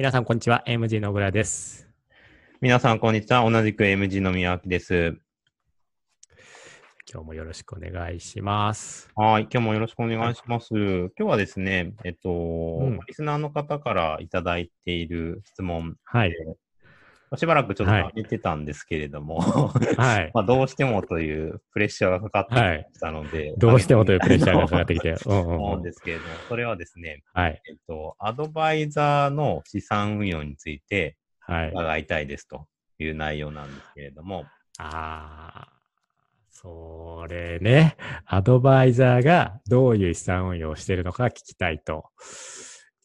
皆さん、こんにちは。MG の小倉です。皆さん、こんにちは。同じく MG の宮脇です。今日もよろしくお願いします。はい。今日もよろしくお願いします。今日はですね、えっと、んリスナーの方からいただいている質問、はい。しばらくちょっとはい上げてたんですけれども、はい。まあ、どうしてもというプレッシャーがかかってきたので、どうしてもというプレッシャーがかかってきて。思うんうんですけれども、それはですね、はい。えっと、アドバイザーの資産運用についてはい。伺いたいですという内容なんですけれども、ああ、それね。アドバイザーがどういう資産運用をしているのか聞きたいと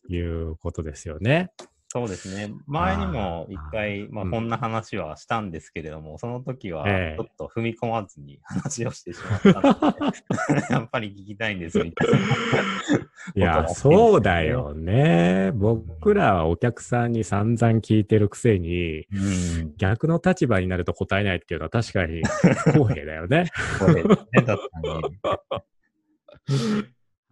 いうことですよね。そうですね。前にも一回、まあ、うんこんな話はしたんですけれども、その時はええちょっと踏み込まずに話をしてしまったので、やっぱり聞きたいんですみたいな。いや、そうだよね。僕らはお客さんに散々聞いてるくせに、うん。逆の立場になると答えないっていうのは確かに不公平だよね。そうですね。確か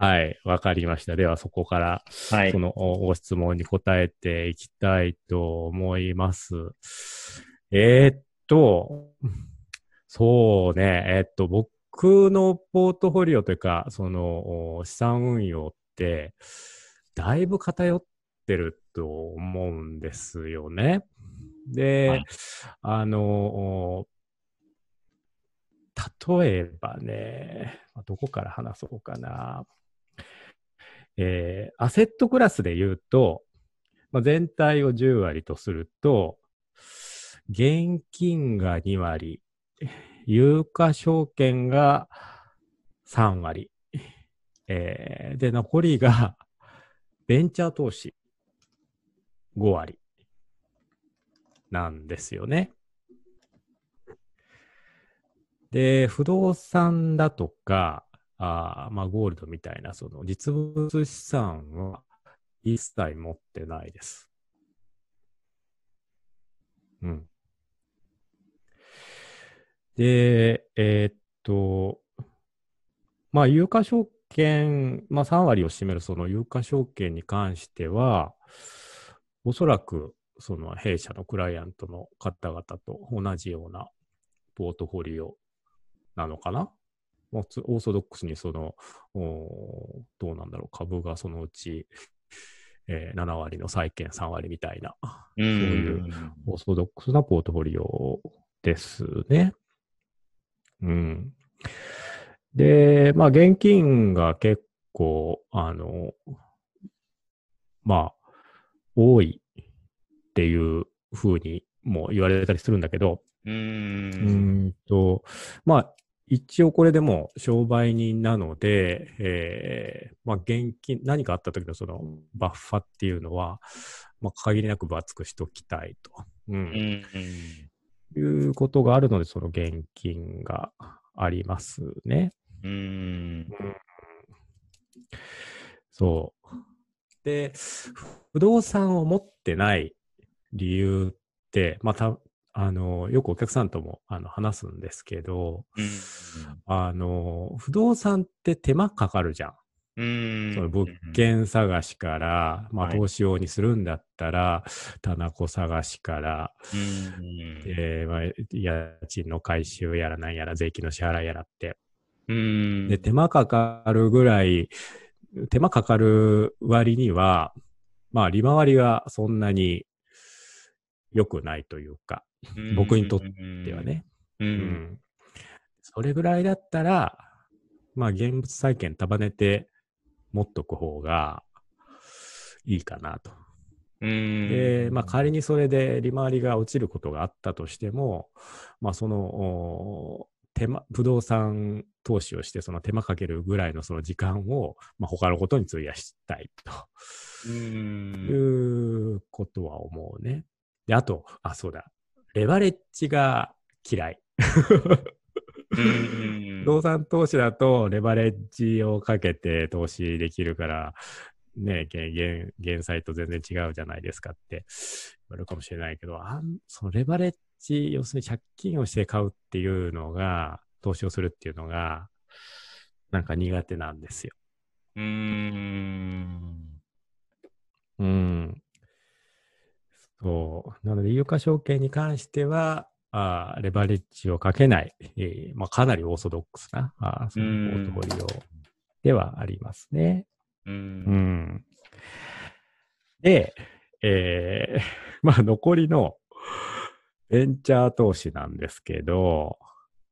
はい、わかりました。ではそこから、に。はいそ。のご質問に答えていきたいと思います。えーっと、そうね、えーっと、僕のポートフォリオというか、そのお資産運用って、だいぶ偏ってると思うんですよね。で、はいあの、お例えばね、どこから話そうかな。えーアセットクラスで言うと、まあ、全体を10割とすると、現金が2割、有価証券が3割、えーで、残りがベンチャー投資5割なんですよね。で、不動産だとか、あーまあ、ゴールドみたいな、その実物資産は一切持ってないです。うん。で、えーっと、まあ、有価証券、まあ、3割を占めるその有価証券に関しては、おそらく、その弊社のクライアントの方々と同じようなポートフォリオなのかなもうつオーソドックスにその、どうなんだろう、株がそのうち、えー7割の債券3割みたいな、うん。そういうオーソドックスなポートフォリオですね。うん。で、まあ、現金が結構、あの、まあ、多いっていうふうにも言われたりするんだけど、う。んと、まあ、一応これでも商売人なので、えーまあ、現金、何かあった時のそのバッファっていうのは、まあ、限りなく分厚くしときたいと、ううんん。いうことがあるので、その現金がありますね。うん。そう。で、不動産を持ってない理由って、また、あの、よくお客さんともあの話すんですけど、うん。あの、不動産って手間かかるじゃん。うん。その物件探しから、まあはい投資用にするんだったら、棚子探しから、うん。えーまあ、家賃の回収やらなんやら税金の支払いやらって。うん。で、手間かかるぐらい、手間かかる割には、まあ利回りがそんなに良くないというか、僕にとでは。ね。う。うんん。それぐらいだったら、まあ現物債券束ねて持っとく方がいいかなと。うん。で、まあ仮にそれで利回りが落ちることがあったとしても、まあその、お手間、不動産投資をしてその手間かけるぐらいのその時間を、まあ他のことに費やしたいと。うん。いうことは思うね。で、あと、あ、そうだ。レバレッジが嫌い。動産投資だと、レバレッジをかけて投資できるから、ね、減減減債と全然違うじゃないですかって言われるかもしれないけど、あんそのレバレッジ、要するに借金をして買うっていうのが、投資をするっていうのが、なんか苦手なんですよ。うーん。うん。なので、有価証券に関しては、あレバレッジをかけない、えーまあ、かなりオーソドックスな、あそのポートフォリオではありますね。う。うんん。で、えー まあ、残りのベンチャー投資なんですけど、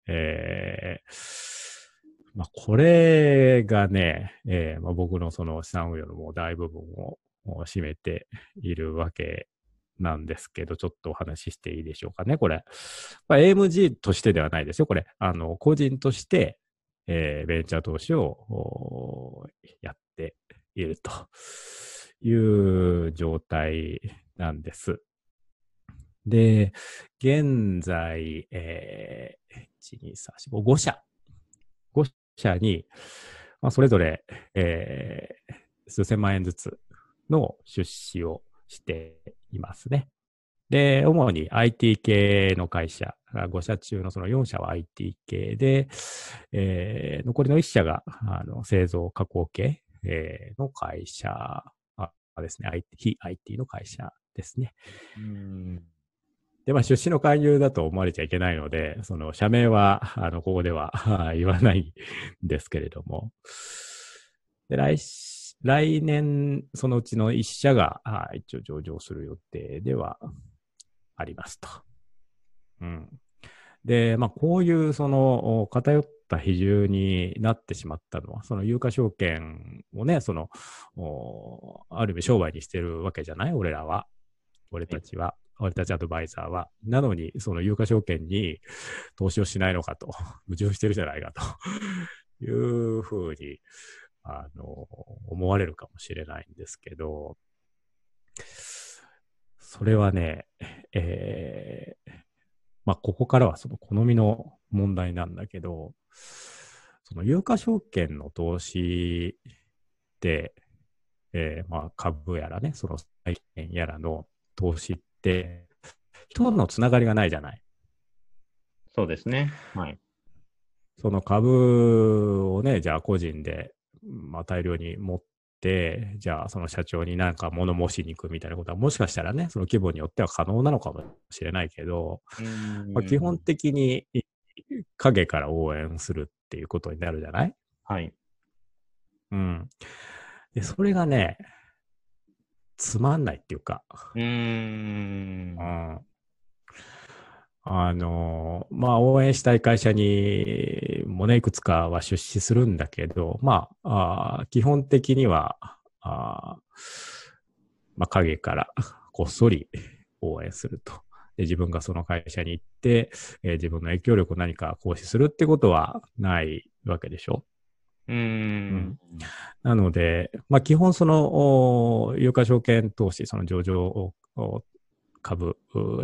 えーまあ、これがね、えーまあ、僕のその資産運用のもう大部分をを占めているわけなんですけど、ちょっとお話ししていいでしょうかね、これ。まあ、AMG としてではないですよ、これ。あの、個人として、えーベンチャー投資をやっているという状態なんです。で、現在、えー、1、2、3、4、5、5社、5社に、まあ、それぞれ、えー数千万円ずつの出資をしていますね。で、主に IT 系の会社、5社中のその4社は IT 系で、えー残りの1社があの製造加工系、えーの会社ですね、IT 非 IT の会社ですね。で、まあ、出資の勧誘だと思われちゃいけないので、その社名は、あの、ここでは 言わないんですけれども。で、来、来年、そのうちの一社が、あ一応上場する予定ではありますと。うん。で、まあ、こういう、その、偏った比重になってしまったのは、その有価証券をね、その、ある意味商売にしてるわけじゃない？俺らは。俺たちは。俺たちアドバイザーは。なのに、その有価証券に投資をしないのかと、矛盾してるじゃないかというふうに、あの、思われるかもしれないんですけど、それはね、えーまあ、ここからはその好みの問題なんだけど、その有価証券の投資って、えーまあ、株やらね、その債券やらの投資って、人とのつながりがないじゃない。そうですね。はい。その株をね、じゃあ個人で、まあ、大量に持って、じゃあその社長になんか物申しに行くみたいなことは、もしかしたらね、その規模によっては可能なのかもしれないけど、うんまあ、基本的に影から応援するっていうことになるじゃない？はい。うん。で、それがね、つまんないっていうか、うーんう。ん。あの、まあ、応援したい会社にもね、いくつかは出資するんだけど、まあ、あー基本的には、あーまあ、影からこっそり応援すると。で自分がその会社に行って、えー自分の影響力を何か行使するってことはないわけでしょ？うーん。なので、まあ、基本その、お有価証券投資、その上場お株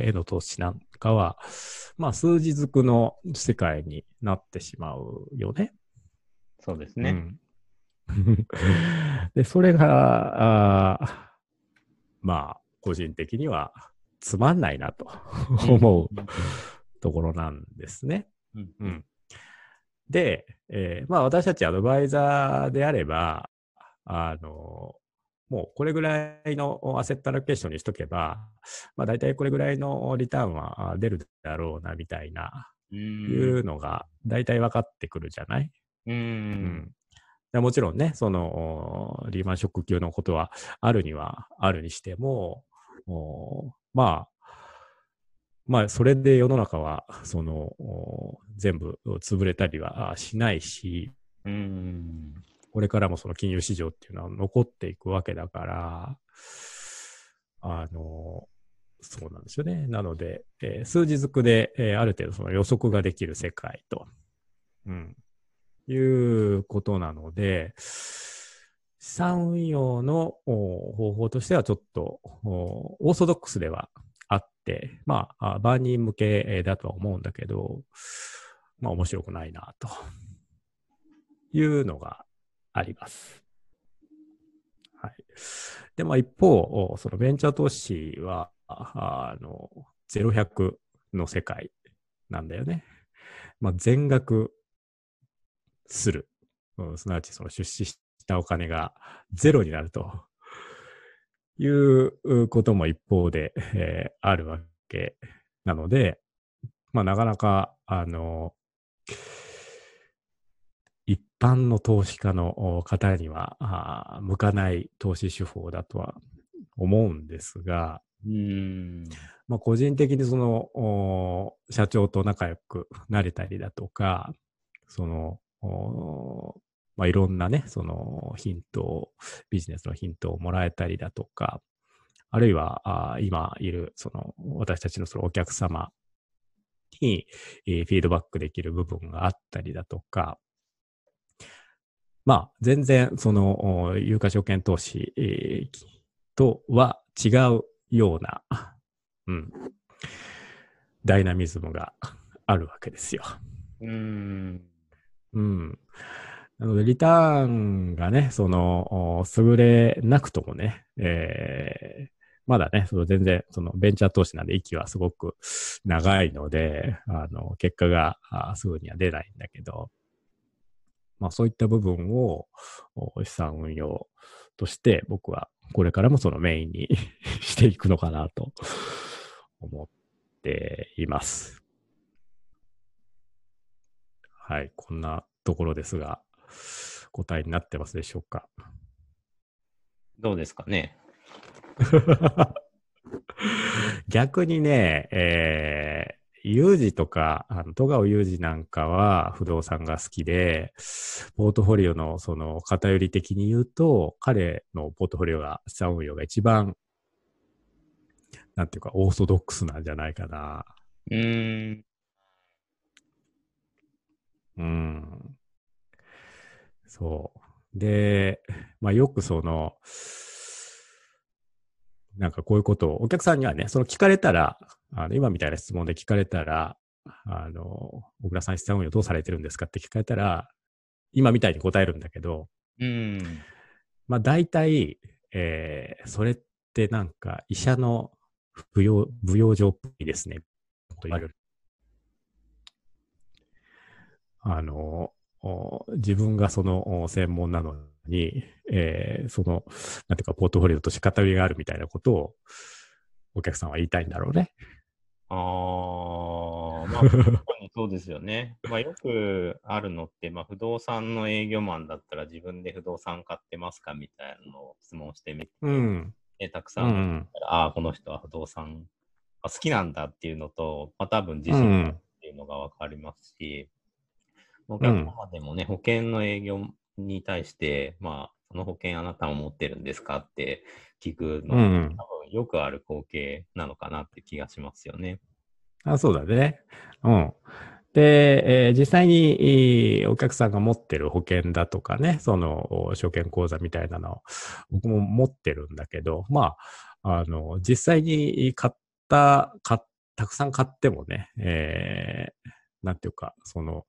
への投資なんかは、まあ、数字づくの世界になってしまうよね。そうですね。うん で、それが、あーまあ、個人的にはつまんないなと思うところなんですね。うんうん。で、えーまあ私たちアドバイザーであれば、あの、もうこれぐらいのアセットアロケーションにしとけば、まあ大体これぐらいのリターンはあ出るだろうな、みたいな、ういん。うのが大体分かってくるじゃない？う。うんん。でもちろんね、その、リーマンショック級のことはあるにはあるにしても、おまあ、まあ、それで世の中は、その、お全部潰れたりはあしないし、うん。これからもその金融市場っていうのは残っていくわけだから、あの、そうなんですよね。なので、えー数字づくで、えーある程度その予測ができる世界と、うん、いうことなので、資産運用の方法としてはちょっとオーソドックスではあって、まあ、万人向けだとは思うんだけど、まあ面白くないな、と。いうのがあります。はい。で、まあ一方、そのベンチャー投資は、あの、0100の世界なんだよね。まあ全額する。うん、すなわちその出資したお金がゼロになるということも一方で、えーあるわけなので、まあ、なかなか、あの、般の投資家のお方には向かない投資手法だとは思うんですが、うーん。まあ、個人的にそのお社長と仲良くなれたりだとか、その、おまあ、いろんなね、そのヒントを、ビジネスのヒントをもらえたりだとか、あるいはあー今いるその私たちのそのお客様に、えーフィードバックできる部分があったりだとか、まあ、全然そのお有価証券投資、えーとは違うような、うん、ダイナミズムがあるわけですよ。うーん。うん。なので、リターンがね、その、お優れなくともね、えーまだね、その全然、そのベンチャー投資なんで息はすごく長いので、あの、結果があすぐには出ないんだけど、まあそういった部分をお資産運用として僕はこれからもそのメインに していくのかなと思っています。はい、こんなところですが、答えになってますでしょうか？どうですかね？逆にね、えー、有事とか、あの、戸川有事なんかは不動産が好きで、ポートフォリオのその偏り的に言うと、彼のポートフォリオが、資産運用が一番、なんていうか、オーソドックスなんじゃないかな。うーん。うん。そう。で、まあよくその、なんかこういうことを、お客さんにはね、その聞かれたら、あの今みたいな質問で聞かれたら、あの、小倉さん資産運用どうされてるんですかって聞かれたら、今みたいに答えるんだけど、うーん。まあ大体、えーそれってなんか医者の舞踊、舞踊場っぽいですね。と言われる。あの、お自分がそのお専門なのに、えーその、なんていうか、ポートフォリオとして偏りがあるみたいなことを、お客さんは言いたいんだろうね。ああ、まあ、そうですよね。まあ、よくあるのって、まあ、不動産の営業マンだったら自分で不動産買ってますかみたいなのを質問してみて、うん。でたくうさんん。ああ、この人は不動産が好きなんだっていうのと、まあ、多分自う信ん。っていうのがわかりますし、お客様でもね、保険の営業に対して、まあ、その保険あなたも持ってるんですか？って聞くの、うん。多分よくある光景なのかなって気がしますよね。あ、そうだね。うん。で、えー実際に、えーお客さんが持ってる保険だとかね、その、お証券口座みたいなのを、僕も持ってるんだけど、まあ、あの、実際に買った、かたくさん買ってもね、えーなんていうか、その、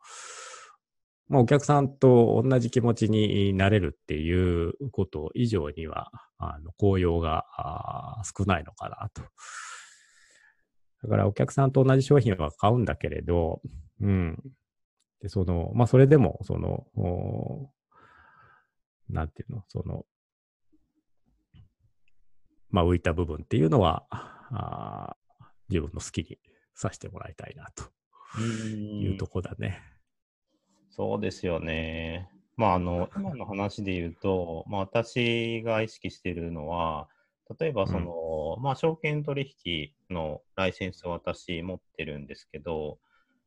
まあ、お客さんと同じ気持ちになれるっていうこと以上には、あの、効用が少ないのかなと。だからお客さんと同じ商品は買うんだけれど、うん。で、その、まあ、それでも、その、おなんていうの、その、まあ、浮いた部分っていうのは、あー自分の好きにさせてもらいたいな、というとこだね。そうですよね。まあ、あの、今の話で言うと、まあ、私が意識しているのは、例えば、その、まあ、証券取引のライセンスを私持ってるんですけど、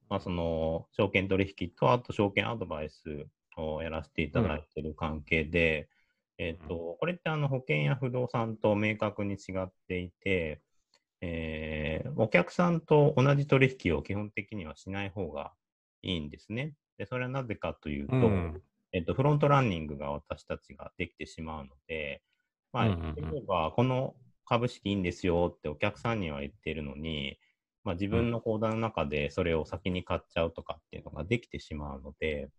まあ、その、証券取引と、あと証券アドバイスをやらせていただいている関係で、えっ、と、これってあの、保険や不動産と明確に違っていて、えーお客さんと同じ取引を基本的にはしない方がいいんですね。で、それはなぜかというと、うん。えっと、フロントランニングが私たちができてしまうので、まあ、例えば、この株式いいんですよってお客さんには言ってるのに、まあ、自分の口座の中でそれを先に買っちゃうとかっていうのができてしまうので、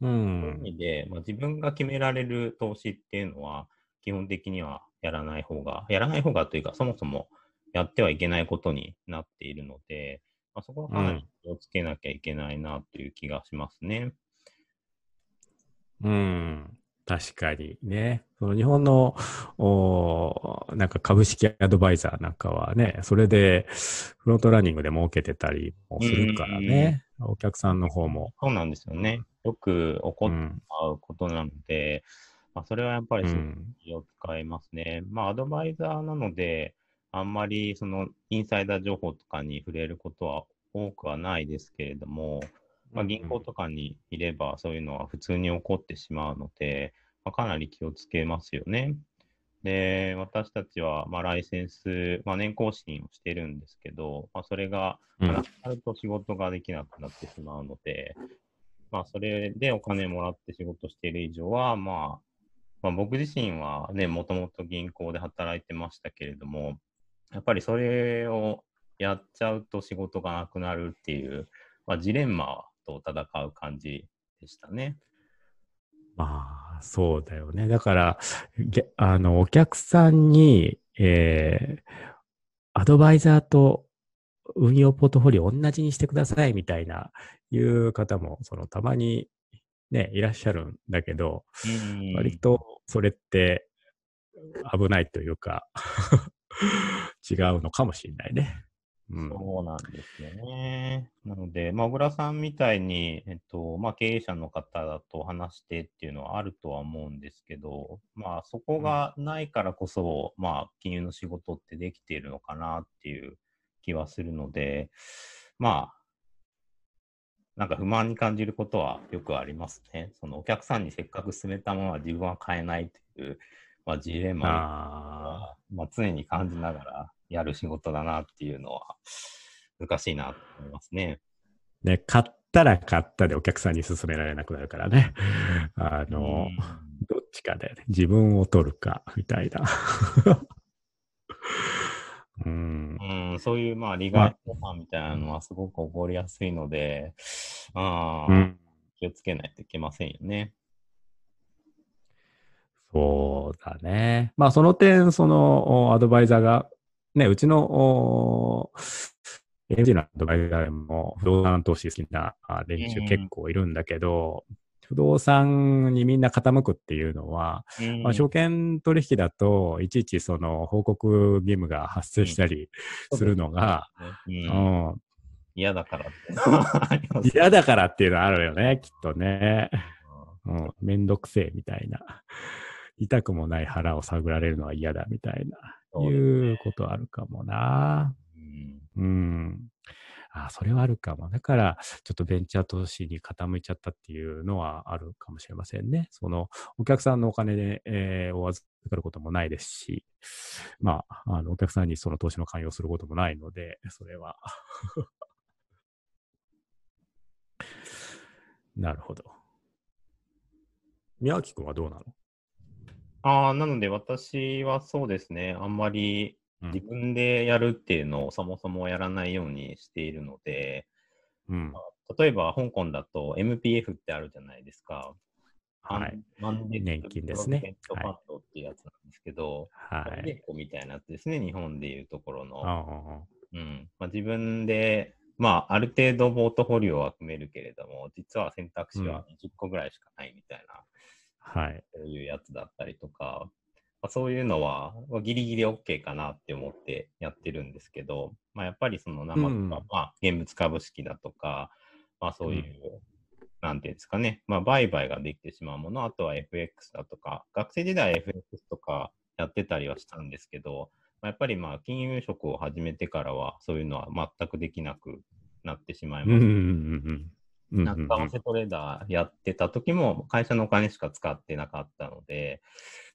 う。そういうん意味で、まあ、自分が決められる投資っていうのは、基本的にはやらない方が、やらない方がというか、そもそもやってはいけないことになっているので、まあ、そこはかなり気をつけなきゃいけないなという気がしますね。うん。確かにね。その日本の、おなんか株式アドバイザーなんかはね、それでフロントランニングで儲けてたりもするからね。お客さんの方も。そうなんですよね。よく起こってしまうことなので、まあ、それはやっぱり気を使いますね。まあ、アドバイザーなので、あんまりそのインサイダー情報とかに触れることは多くはないですけれども、まあ、銀行とかにいればそういうのは普通に起こってしまうので、まあ、かなり気をつけますよね。で、私たちは、まあ、ライセンス、まあ、年更新をしてるんですけど、まあ、それがなくなると仕事ができなくなってしまうので、うん、まあ、それでお金もらって仕事している以上は、まあ、まあ、僕自身はね、もともと銀行で働いてましたけれども、やっぱりそれをやっちゃうと仕事がなくなるっていう、まあ、ジレンマと戦う感じでしたね。まあ、そうだよね。だから、あの、お客さんに、えー、アドバイザーと運用ポートフォリオ同じにしてくださいみたいな、いう方も、その、たまにね、いらっしゃるんだけど、割とそれって危ないというか 違うのかもしれないね。うん、そうなんですよね。なので、まあ、小倉さんみたいに、えっとまあ、経営者の方と話してっていうのはあるとは思うんですけど、まあ、そこがないからこそ、うん、まあ、金融の仕事ってできているのかなっていう気はするので、まあ、なんか不満に感じることはよくありますね。そのお客さんにせっかく進めたものは自分は買えないという、まあ、ジレンマはまあ、常に感じながらやる仕事だなっていうのは難しいなと思いますね。ね、買ったら買ったでお客さんに勧められなくなるからね。あの、どっちかで、ね、自分を取るかみたいな。うん、うん、そういう、まあ、利害相反みたいなのはすごく起こりやすいので、あうん、気をつけないといけませんよね。そうだね。まあ、その点、その、アドバイザーが、ね、うちの、NG のアドバイザーも不動産投資好きな連中結構いるんだけど、うん不動産にみんな傾くっていうのは、うん、まあ、証券取引だと、いちいちその報告義務が発生したりするのが、嫌だから 嫌だからっていうのはあるよね、きっとね。うん、めんどくせえみたいな。痛くもない腹を探られるのは嫌だみたいな、いうことあるかもな。うん、うんあそれはあるかも。だから、ちょっとベンチャー投資に傾いちゃったっていうのはあるかもしれませんね。その、お客さんのお金で、えー、お預かることもないですし、まあ、あの、お客さんにその投資の関与することもないので、それは なるほど。宮脇君はどうなの？ああ、なので私はそうですね、あんまり自分でやるっていうのをそもそもやらないようにしているので、うん例えば香港だと MPF ってあるじゃないですか。はい。年金ですね。ファンドっていうやつなんですけど、はい。ネコみたいなやつですね、日本でいうところの。うんまあ、自分で、まあ、ある程度ポートフォリオは組めるけれども、実は選択肢は20個ぐらいしかないみたいな、はい。そういうやつだったりとか、まあ、そういうのは、まあ、ギリギリ OK かなって思ってやってるんですけど、まあ、やっぱりその生とか、うん、まあ、現物株式だとか、まあ、そういう、うん、なんていうんですかね、まあ、売買ができてしまうもの、あとは FX だとか、学生時代 FX とかやってたりはしたんですけど、まあ、やっぱりまあ金融職を始めてからは、そういうのは全くできなくなってしまいます。なんか、為替トレーダーやってた時も、会社のお金しか使ってなかったので、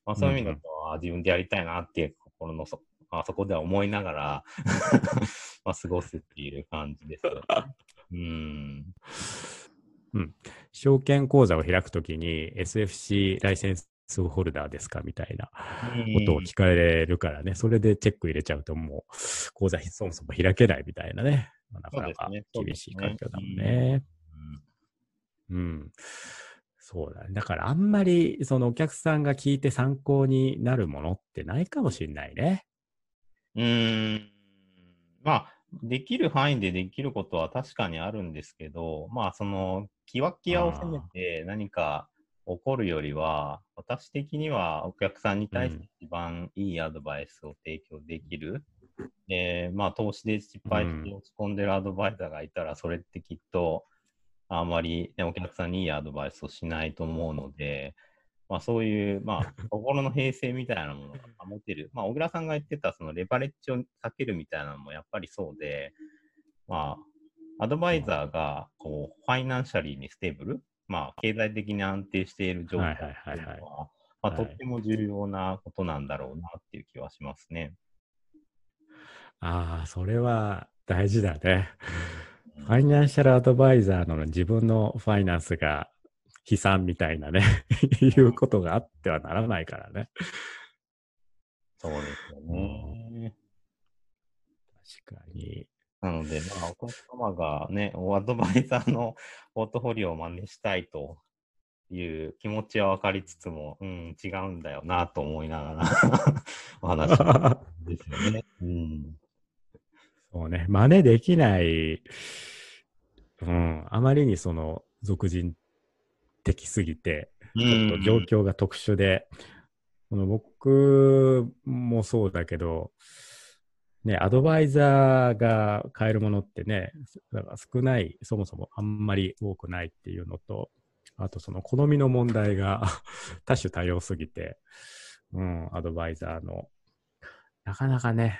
まあ、そういう意味だと、うん、自分でやりたいなっていう心のあ、そこでは思いながら まあ、過ごすっていう感じです。うん。うん。証券口座を開くときに SFC ライセンスホルダーですかみたいなことを聞かれるからね、それでチェック入れちゃうともう口座そもそも開けないみたいなね、なかなか厳しい環境だもんね。うん。そうだね。だからあんまりそのお客さんが聞いて参考になるものってないかもしれないね。うーん。まあ、できる範囲でできることは確かにあるんですけど、まあ、その、キワキワを攻めて何か怒るよりは、私的にはお客さんに対して一番いいアドバイスを提供できる。で、まあ、投資で失敗して落ち込んでるアドバイザーがいたら、それってきっと、あまり、ね、お客さんにいいアドバイスをしないと思うので、まあ、そういう、まあ、心の平静みたいなものが保てる。まあ、小倉さんが言ってた、そのレバレッジを避けるみたいなのもやっぱりそうで、まあ、アドバイザーが、こう、 financially に stable、まあ、経済的に安定している状態っていうのは、まあ、とっても重要なことなんだろうなっていう気はしますね。ああ、それは大事だね。ファイナンシャルアドバイザーの自分のファイナンスが悲惨みたいなねいうことがあってはならないからね。そうですよね。確かに。なので、まあ、お客様がね、おアドバイザーのポートフォリオを真似したいという気持ちは分かりつつも、うん、違うんだよなと思いながら お話ですよね。うん、そうね、真似できない、うん、あまりにその、俗人的すぎて、ちょっと状況が特殊で、この僕もそうだけど、ね、アドバイザーが買えるものってね、だから少ない、そもそもあんまり多くないっていうのと、あとその好みの問題が 多種多様すぎて、うん、アドバイザーの、なかなかね、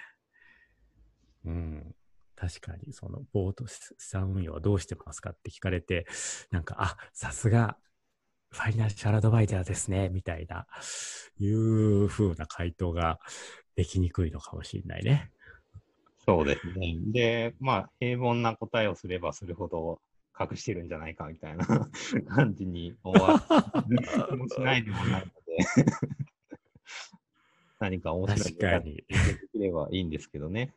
うん、確かにそのボート資産運用はどうしてますかって聞かれて、なんか、あ、さすがファイナンシャルアドバイザーですね、みたいな、いう風な回答ができにくいのかもしれないね。そうですね。で、まあ、平凡な答えをすればするほど隠してるんじゃないかみたいな 感じに思われもしないでもないので 何か面白いできればいいんですけどね。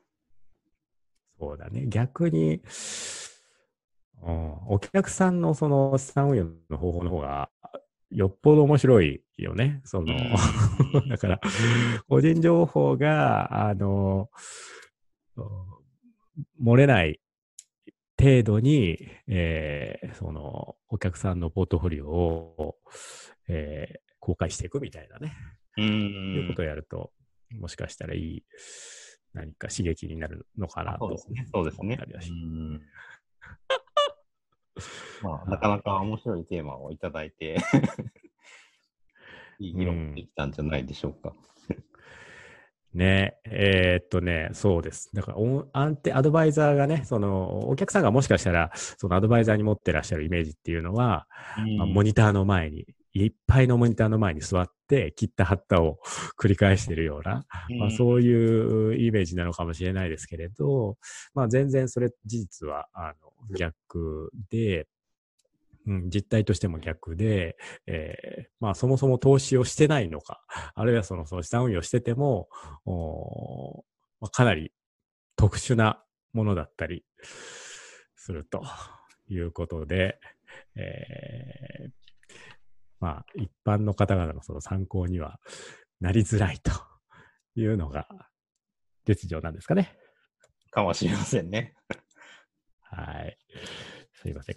そうだね。逆に、うん、お客さんのその資産運用の方法の方がよっぽど面白いよね。その、だから、個人情報が、あの、漏れない程度に、えー、その、お客さんのポートフォリオを、えー、公開していくみたいなね。うん。いうことをやると、もしかしたらいい、何か刺激になるのかなと。そうですね。そうですね。まあ、なかなか面白いテーマをいただいて いい議論できたんじゃないでしょうか。ねえー、っとね、そうです。だから、アンテ、アドバイザーがね、その、お客さんがもしかしたら、そのアドバイザーに持ってらっしゃるイメージっていうのは、まあ、モニターの前に、いっぱいのモニターの前に座って、切った貼ったを 繰り返しているような、まあ、そういうイメージなのかもしれないですけれど、まあ、全然それ、事実は、あの、逆で、うん、実態としても逆で、えー、まあそもそも投資をしてないのか、あるいはそのその資産運用してても、おまあ、かなり特殊なものだったりするということで、えー、まあ一般の方々のその参考にはなりづらいと いうのが実情なんですかね。かもしれませんね。はい。すいません。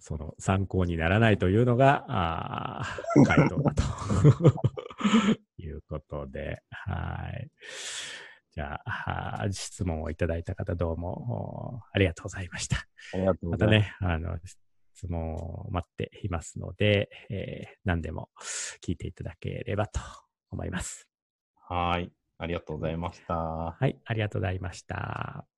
その参考にならないというのが、あ 回答だと いうことで、はい。じゃあ、質問をいただいた方どうもありがとうございました。ありがとうございます。またね、あの、質問を待っていますので、えー、何でも聞いていただければと思います。はい。ありがとうございました。はい。ありがとうございました。